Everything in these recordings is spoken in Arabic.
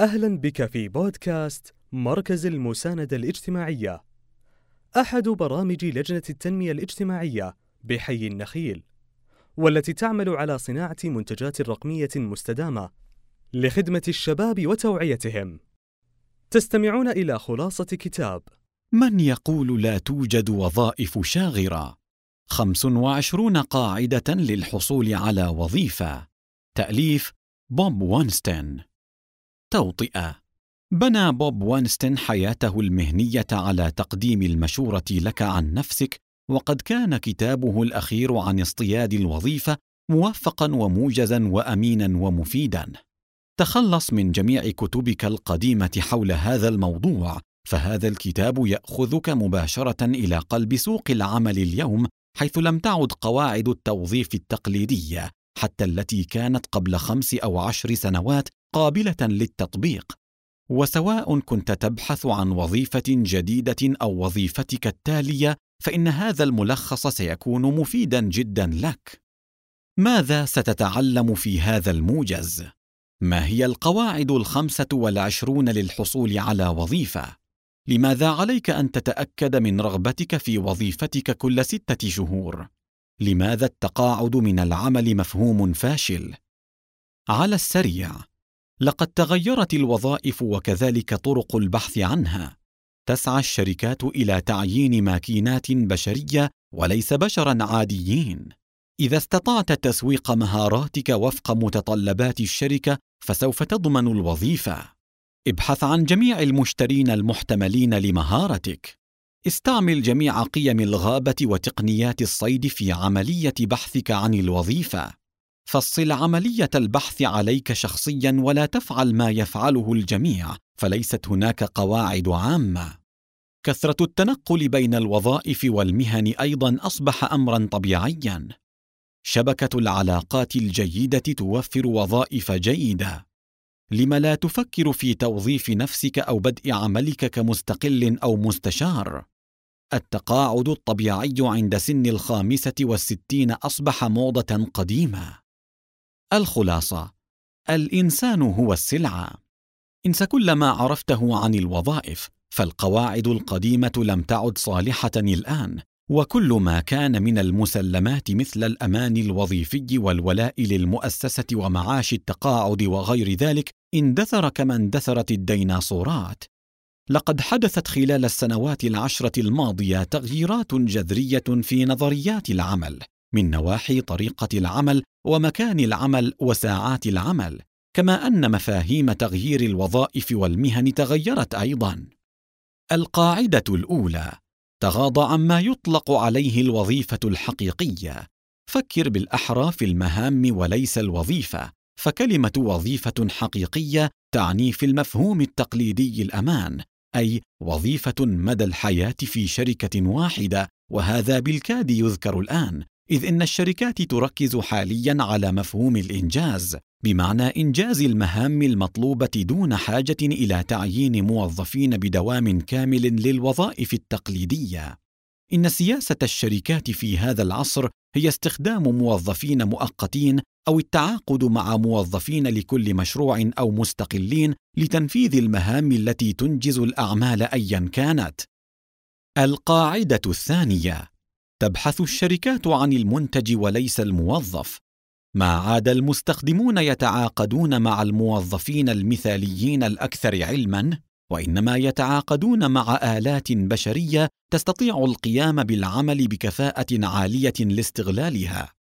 أهلا بك في بودكاست مركز المساندة الاجتماعية. أحد برامج لجنة التنمية الاجتماعية بحي النخيل والتي تعمل على صناعة منتجات رقمية مستدامة لخدمة الشباب وتوعيتهم. تستمعون إلى خلاصة كتاب من يقول لا توجد وظائف شاغرة؟ 25 قاعدة للحصول على وظيفة. تأليف بوب وانستن. توطئة بنى بوب وانستن حياته المهنية على تقديم المشورة لك عن نفسك وقد كان كتابه الأخير عن اصطياد الوظيفة موفقا وموجزا وأمينا ومفيدا. تخلص من جميع كتبك القديمة حول هذا الموضوع فهذا الكتاب يأخذك مباشرة إلى قلب سوق العمل اليوم حيث لم تعد قواعد التوظيف التقليدية حتى التي كانت قبل خمس أو عشر سنوات قابلة للتطبيق وسواء كنت تبحث عن وظيفة جديدة أو وظيفتك التالية فإن هذا الملخص سيكون مفيدا جدا لك ماذا ستتعلم في هذا الموجز؟ ما هي القواعد الخمسة والعشرون للحصول على وظيفة؟ لماذا عليك أن تتأكد من رغبتك في وظيفتك كل ستة شهور؟ لماذا التقاعد من العمل مفهوم فاشل؟ على السريع لقد تغيرت الوظائف وكذلك طرق البحث عنها. تسعى الشركات إلى تعيين ماكينات بشرية وليس بشرا عاديين. إذا استطعت تسويق مهاراتك وفق متطلبات الشركة فسوف تضمن الوظيفة. ابحث عن جميع المشترين المحتملين لمهارتك. استعمل جميع قيم الغابة وتقنيات الصيد في عملية بحثك عن الوظيفة. فصل عملية البحث عليك شخصيا ولا تفعل ما يفعله الجميع فليست هناك قواعد عامة. كثرة التنقل بين الوظائف والمهن أيضا أصبح امرا طبيعيا. شبكة العلاقات الجيدة توفر وظائف جيدة. لم لا تفكر في توظيف نفسك أو بدء عملك كمستقل أو مستشار؟ التقاعد الطبيعي عند سن الخامسة والستين أصبح موضة قديمة. الخلاصة. الإنسان هو السلعة. إنس كل ما عرفته عن الوظائف فالقواعد القديمة لم تعد صالحة الآن وكل ما كان من المسلمات مثل الأمان الوظيفي والولاء للمؤسسة ومعاش التقاعد وغير ذلك اندثر كما اندثرت الديناصورات. لقد حدثت خلال السنوات العشرة الماضية تغييرات جذرية في نظريات العمل. من نواحي طريقة العمل ومكان العمل وساعات العمل كما أن مفاهيم تغيير الوظائف والمهن تغيرت أيضا. القاعدة الأولى تغاضى عما يطلق عليه الوظيفة الحقيقية. فكر بالاحرى في المهام وليس الوظيفة. فكلمة وظيفة حقيقية تعني في المفهوم التقليدي الأمان أي وظيفة مدى الحياة في شركة واحدة وهذا بالكاد يذكر الآن. إذ إن الشركات تركز حاليا على مفهوم الإنجاز بمعنى إنجاز المهام المطلوبة دون حاجة إلى تعيين موظفين بدوام كامل للوظائف التقليدية. إن سياسة الشركات في هذا العصر هي استخدام موظفين مؤقتين أو التعاقد مع موظفين لكل مشروع أو مستقلين لتنفيذ المهام التي تنجز الأعمال ايا كانت. القاعدة الثانية تبحث الشركات عن المنتج وليس الموظف. ما عاد المستخدمون يتعاقدون مع الموظفين المثاليين الأكثر علما وإنما يتعاقدون مع آلات بشرية تستطيع القيام بالعمل بكفاءة عالية لاستغلالها.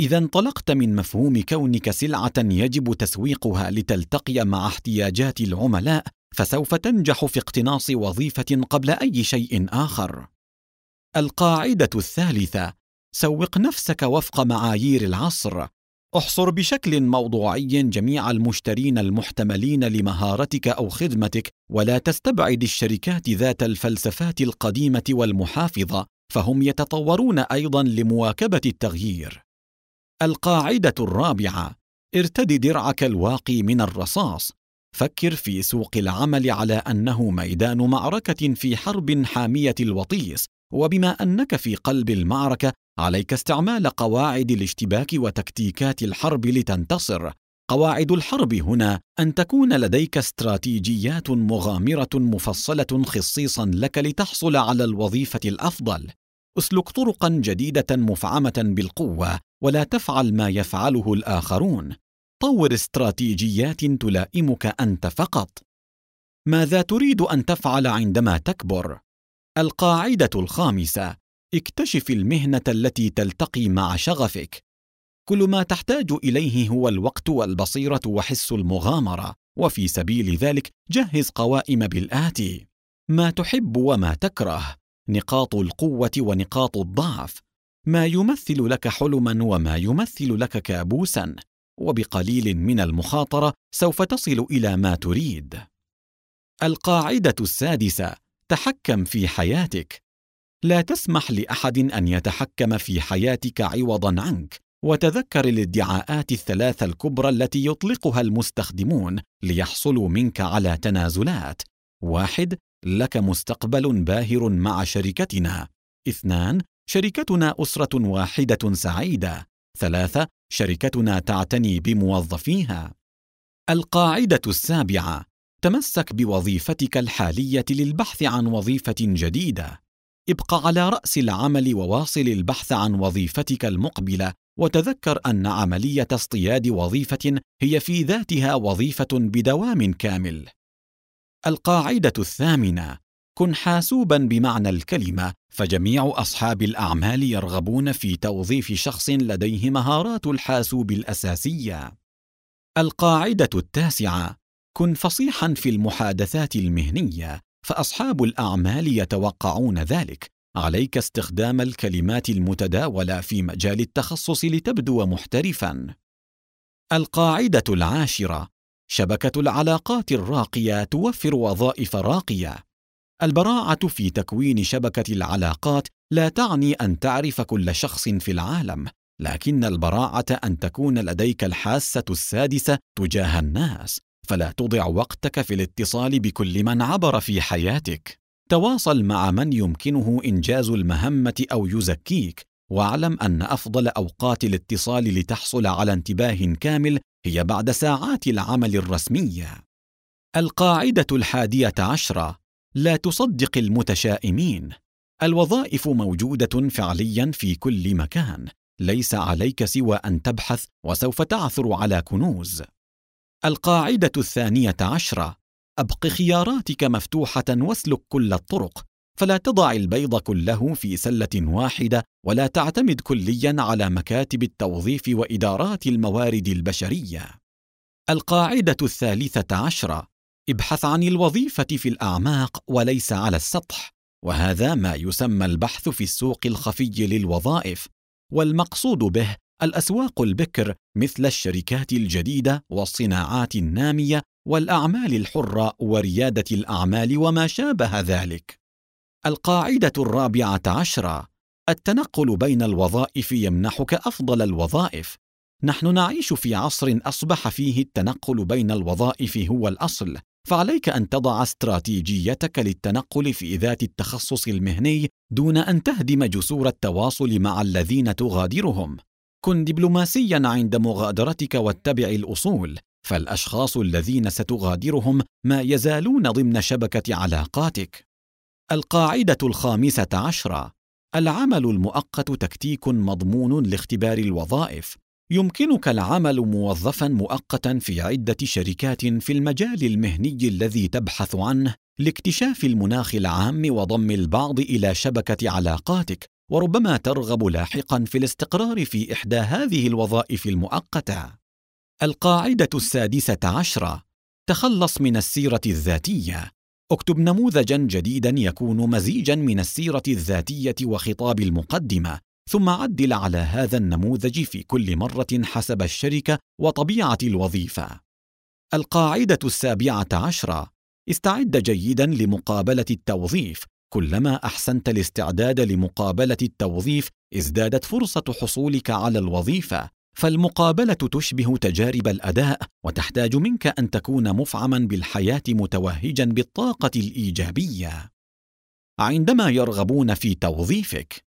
إذا انطلقت من مفهوم كونك سلعة يجب تسويقها لتلتقي مع احتياجات العملاء فسوف تنجح في اقتناص وظيفة قبل أي شيء آخر. القاعدة الثالثة. سوق نفسك وفق معايير العصر. احصر بشكل موضوعي جميع المشترين المحتملين لمهارتك أو خدمتك ولا تستبعد الشركات ذات الفلسفات القديمة والمحافظة فهم يتطورون أيضا لمواكبة التغيير. القاعدة الرابعة. ارتد درعك الواقي من الرصاص. فكر في سوق العمل على أنه ميدان معركة في حرب حامية الوطيس. وبما أنك في قلب المعركة عليك استعمال قواعد الاشتباك وتكتيكات الحرب لتنتصر. قواعد الحرب هنا أن تكون لديك استراتيجيات مغامرة مفصلة خصيصا لك لتحصل على الوظيفة الأفضل. أسلك طرقا جديدة مفعمة بالقوة ولا تفعل ما يفعله الآخرون. طور استراتيجيات تلائمك أنت فقط. ماذا تريد أن تفعل عندما تكبر؟ القاعدة الخامسة. اكتشف المهنة التي تلتقي مع شغفك. كل ما تحتاج إليه هو الوقت والبصيرة وحس المغامرة. وفي سبيل ذلك جهز قوائم بالآتي. ما تحب وما تكره. نقاط القوة ونقاط الضعف. ما يمثل لك حلما وما يمثل لك كابوسا. وبقليل من المخاطرة سوف تصل إلى ما تريد. القاعدة السادسة. تحكم في حياتك. لا تسمح لأحد أن يتحكم في حياتك عوضا عنك وتذكر الادعاءات الثلاثة الكبرى التي يطلقها المستخدمون ليحصلوا منك على تنازلات. واحد لك مستقبل باهر مع شركتنا. اثنان شركتنا أسرة واحدة سعيدة. ثلاثة شركتنا تعتني بموظفيها. القاعدة السابعة تمسك بوظيفتك الحالية للبحث عن وظيفة جديدة. ابق على رأس العمل وواصل البحث عن وظيفتك المقبلة وتذكر أن عملية اصطياد وظيفة هي في ذاتها وظيفة بدوام كامل. القاعدة الثامنة كن حاسوبا بمعنى الكلمة فجميع أصحاب الأعمال يرغبون في توظيف شخص لديه مهارات الحاسوب الأساسية. القاعدة التاسعة كن فصيحا في المحادثات المهنية فأصحاب الأعمال يتوقعون ذلك. عليك استخدام الكلمات المتداولة في مجال التخصص لتبدو محترفا. القاعدة العاشرة شبكة العلاقات الراقية توفر وظائف راقية. البراعة في تكوين شبكة العلاقات لا تعني أن تعرف كل شخص في العالم لكن البراعة أن تكون لديك الحاسة السادسة تجاه الناس. فلا تضع وقتك في الاتصال بكل من عبر في حياتك. تواصل مع من يمكنه إنجاز المهمة أو يزكيك واعلم أن أفضل أوقات الاتصال لتحصل على انتباه كامل هي بعد ساعات العمل الرسمية. القاعدة الحادية عشرة. لا تصدق المتشائمين. الوظائف موجودة فعليا في كل مكان. ليس عليك سوى أن تبحث وسوف تعثر على كنوز. القاعدة الثانية عشرة. أبق خياراتك مفتوحة واسلك كل الطرق. فلا تضع البيض كله في سلة واحدة ولا تعتمد كليا على مكاتب التوظيف وإدارات الموارد البشرية. القاعدة الثالثة عشرة. ابحث عن الوظيفة في الأعماق وليس على السطح. وهذا ما يسمى البحث في السوق الخفي للوظائف. والمقصود به الأسواق البكر مثل الشركات الجديدة والصناعات النامية والأعمال الحرة وريادة الأعمال وما شابه ذلك. القاعدة الرابعة عشرة التنقل بين الوظائف يمنحك أفضل الوظائف. نحن نعيش في عصر أصبح فيه التنقل بين الوظائف هو الأصل فعليك أن تضع استراتيجيتك للتنقل في ذات التخصص المهني دون أن تهدم جسور التواصل مع الذين تغادرهم. كن دبلوماسيا عند مغادرتك واتبع الأصول فالأشخاص الذين ستغادرهم ما يزالون ضمن شبكة علاقاتك. القاعدة الخامسة عشرة. العمل المؤقت تكتيك مضمون لاختبار الوظائف. يمكنك العمل موظفا مؤقتا في عدة شركات في المجال المهني الذي تبحث عنه لاكتشاف المناخ العام وضم البعض إلى شبكة علاقاتك وربما ترغب لاحقا في الاستقرار في إحدى هذه الوظائف المؤقتة. القاعدة السادسة عشرة. تخلص من السيرة الذاتية. اكتب نموذجا جديدا يكون مزيجا من السيرة الذاتية وخطاب المقدمة ثم عدل على هذا النموذج في كل مرة حسب الشركة وطبيعة الوظيفة. القاعدة السابعة عشرة. استعد جيدا لمقابلة التوظيف. كلما أحسنت الاستعداد لمقابلة التوظيف ازدادت فرصة حصولك على الوظيفة. فالمقابلة تشبه تجارب الأداء وتحتاج منك أن تكون مفعما بالحياة متوهجا بالطاقة الإيجابية. عندما يرغبون في توظيفك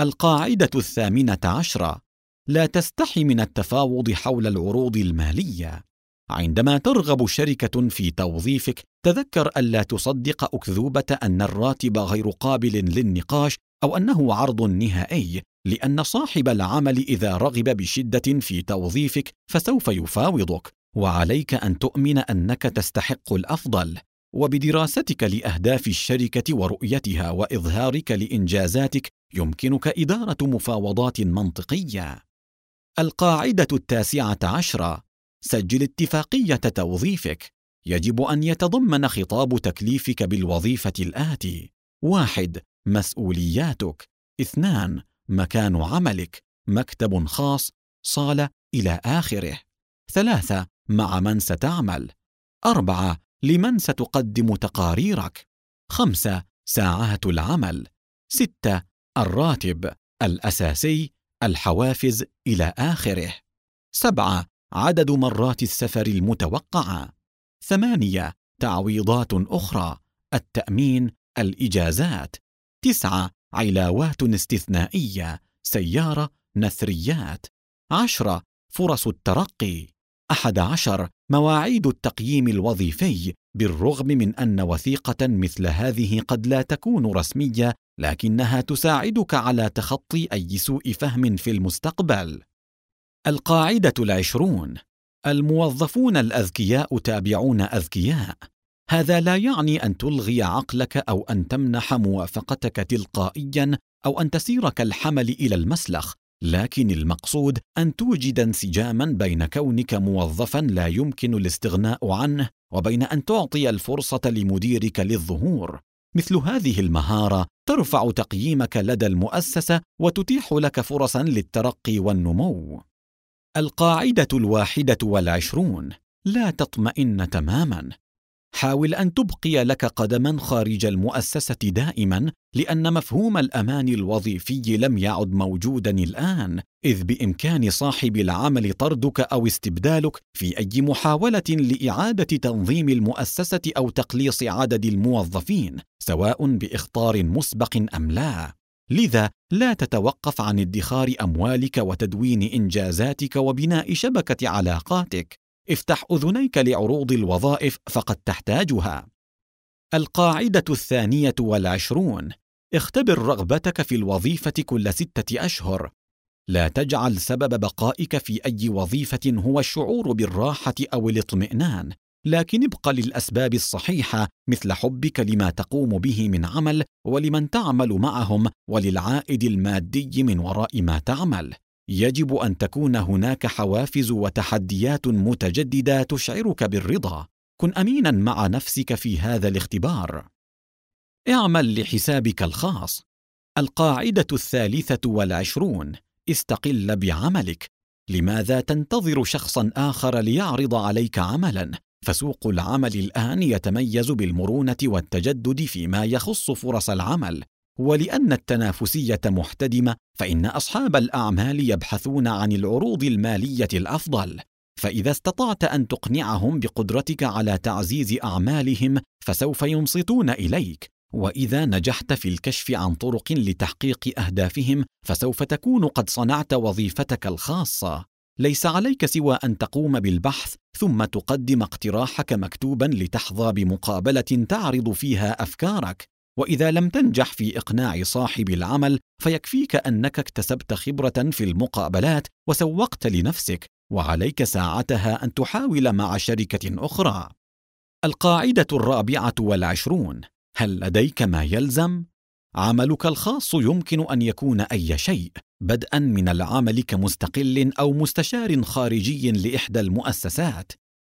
القاعدة الثامنة عشرة لا تستحي من التفاوض حول العروض المالية. عندما ترغب شركة في توظيفك تذكر الا تصدق أكذوبة أن الراتب غير قابل للنقاش أو أنه عرض نهائي لأن صاحب العمل إذا رغب بشدة في توظيفك فسوف يفاوضك وعليك أن تؤمن أنك تستحق الأفضل. وبدراستك لأهداف الشركة ورؤيتها وإظهارك لإنجازاتك يمكنك إدارة مفاوضات منطقية. القاعدة التاسعة عشرة سجل اتفاقية توظيفك. يجب أن يتضمن خطاب تكليفك بالوظيفة الآتي. واحد مسؤولياتك. اثنان مكان عملك. مكتب خاص. صاله إلى آخره. ثلاثة مع من ستعمل. أربعة لمن ستقدم تقاريرك. خمسة ساعات العمل. ستة الراتب. الأساسي الحوافز إلى آخره. سبعة عدد مرات السفر المتوقعة. ثمانية تعويضات أخرى التأمين الإجازات. تسعة علاوات استثنائية سيارة نثريات. عشرة فرص الترقي. أحد عشر مواعيد التقييم الوظيفي بالرغم من أن وثيقة مثل هذه قد لا تكون رسمية لكنها تساعدك على تخطي أي سوء فهم في المستقبل. القاعدة العشرون الموظفون الأذكياء تابعون أذكياء. هذا لا يعني أن تلغي عقلك أو أن تمنح موافقتك تلقائيا أو أن تسير كالحمل إلى المسلخ لكن المقصود أن توجد انسجاما بين كونك موظفا لا يمكن الاستغناء عنه وبين أن تعطي الفرصة لمديرك للظهور. مثل هذه المهارة ترفع تقييمك لدى المؤسسة وتتيح لك فرصا للترقي والنمو. القاعدة الواحدة والعشرون. لا تطمئن تماما. حاول أن تبقي لك قدما خارج المؤسسة دائما لأن مفهوم الأمان الوظيفي لم يعد موجودا الآن إذ بإمكان صاحب العمل طردك أو استبدالك في أي محاولة لإعادة تنظيم المؤسسة أو تقليص عدد الموظفين سواء بإخطار مسبق أم لا. لذا لا تتوقف عن ادخار أموالك وتدوين إنجازاتك وبناء شبكة علاقاتك. افتح أذنيك لعروض الوظائف فقد تحتاجها. القاعدة الثانية والعشرون. اختبر رغبتك في الوظيفة كل ستة أشهر. لا تجعل سبب بقائك في أي وظيفة هو الشعور بالراحة أو الاطمئنان. لكن ابق للأسباب الصحيحة مثل حبك لما تقوم به من عمل ولمن تعمل معهم وللعائد المادي من وراء ما تعمل. يجب أن تكون هناك حوافز وتحديات متجددة تشعرك بالرضا. كن أمينا مع نفسك في هذا الاختبار. اعمل لحسابك الخاص. القاعدة الثالثة والعشرون. استقل بعملك. لماذا تنتظر شخصا آخر ليعرض عليك عملا؟ فسوق العمل الآن يتميز بالمرونة والتجدد فيما يخص فرص العمل. ولأن التنافسية محتدمة فإن أصحاب الأعمال يبحثون عن العروض المالية الأفضل. فإذا استطعت أن تقنعهم بقدرتك على تعزيز أعمالهم فسوف ينصتون إليك. وإذا نجحت في الكشف عن طرق لتحقيق أهدافهم فسوف تكون قد صنعت وظيفتك الخاصة. ليس عليك سوى أن تقوم بالبحث ثم تقدم اقتراحك مكتوبا لتحظى بمقابلة تعرض فيها أفكارك. وإذا لم تنجح في إقناع صاحب العمل فيكفيك أنك اكتسبت خبرة في المقابلات وسوقت لنفسك وعليك ساعتها أن تحاول مع شركة أخرى. القاعدة الرابعة والعشرون هل لديك ما يلزم؟ عملك الخاص يمكن أن يكون أي شيء بدءا من العمل كمستقل أو مستشار خارجي لإحدى المؤسسات.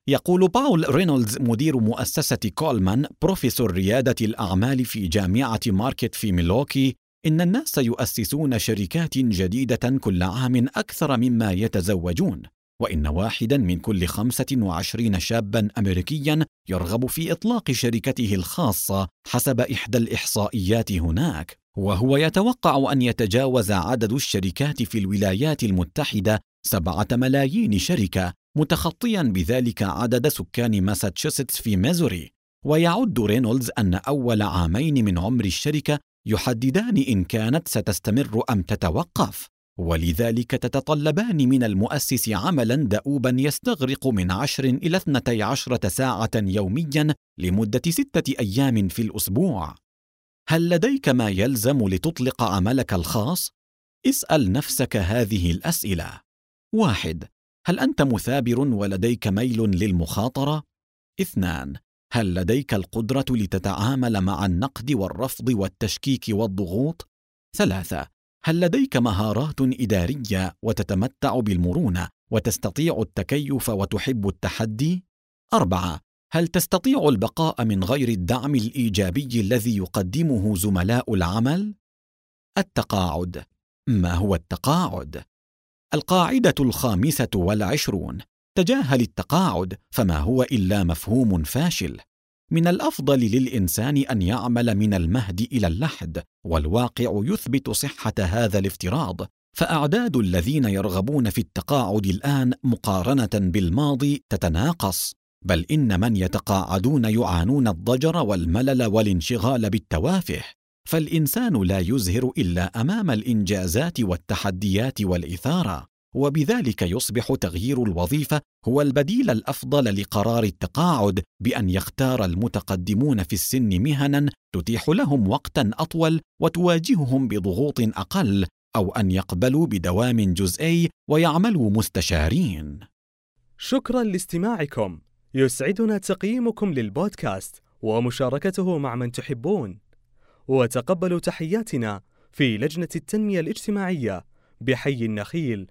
يقول باول رينولدز مدير مؤسسة كولمان بروفيسور ريادة الأعمال في جامعة ماركت في ميلوكي إن الناس يؤسسون شركات جديدة كل عام أكثر مما يتزوجون. وإن واحدا من كل خمسة وعشرين شابا أمريكيا يرغب في إطلاق شركته الخاصة حسب إحدى الإحصائيات هناك وهو يتوقع أن يتجاوز عدد الشركات في الولايات المتحدة سبعة ملايين شركة متخطيا بذلك عدد سكان ماساتشوستس في ميزوري. ويعد رينولدز أن أول عامين من عمر الشركة يحددان إن كانت ستستمر أم تتوقف. ولذلك تتطلبان من المؤسس عملا دؤوبا يستغرق من عشر إلى اثنتي عشرة ساعة يوميا لمدة ستة أيام في الأسبوع هل لديك ما يلزم لتطلق عملك الخاص؟ اسأل نفسك هذه الأسئلة واحد هل أنت مثابر ولديك ميل للمخاطرة؟ اثنان هل لديك القدرة لتتعامل مع النقد والرفض والتشكيك والضغوط؟ ثلاثة هل لديك مهارات إدارية وتتمتع بالمرونة وتستطيع التكيف وتحب التحدي؟ أربعة هل تستطيع البقاء من غير الدعم الإيجابي الذي يقدمه زملاء العمل؟ التقاعد ما هو التقاعد؟ القاعدة الخامسة والعشرون تجاهل التقاعد فما هو إلا مفهوم فاشل من الأفضل للإنسان أن يعمل من المهد إلى اللحد والواقع يثبت صحة هذا الافتراض. فأعداد الذين يرغبون في التقاعد الآن مقارنة بالماضي تتناقص بل إن من يتقاعدون يعانون الضجر والملل والانشغال بالتوافه. فالإنسان لا يزهر إلا أمام الإنجازات والتحديات والإثارة. وبذلك يصبح تغيير الوظيفة هو البديل الأفضل لقرار التقاعد بأن يختار المتقدمون في السن مهنا تتيح لهم وقتا أطول وتواجههم بضغوط أقل أو أن يقبلوا بدوام جزئي ويعملوا مستشارين. شكرا لاستماعكم. يسعدنا تقييمكم للبودكاست ومشاركته مع من تحبون. وتقبلوا تحياتنا في لجنة التنمية الاجتماعية بحي النخيل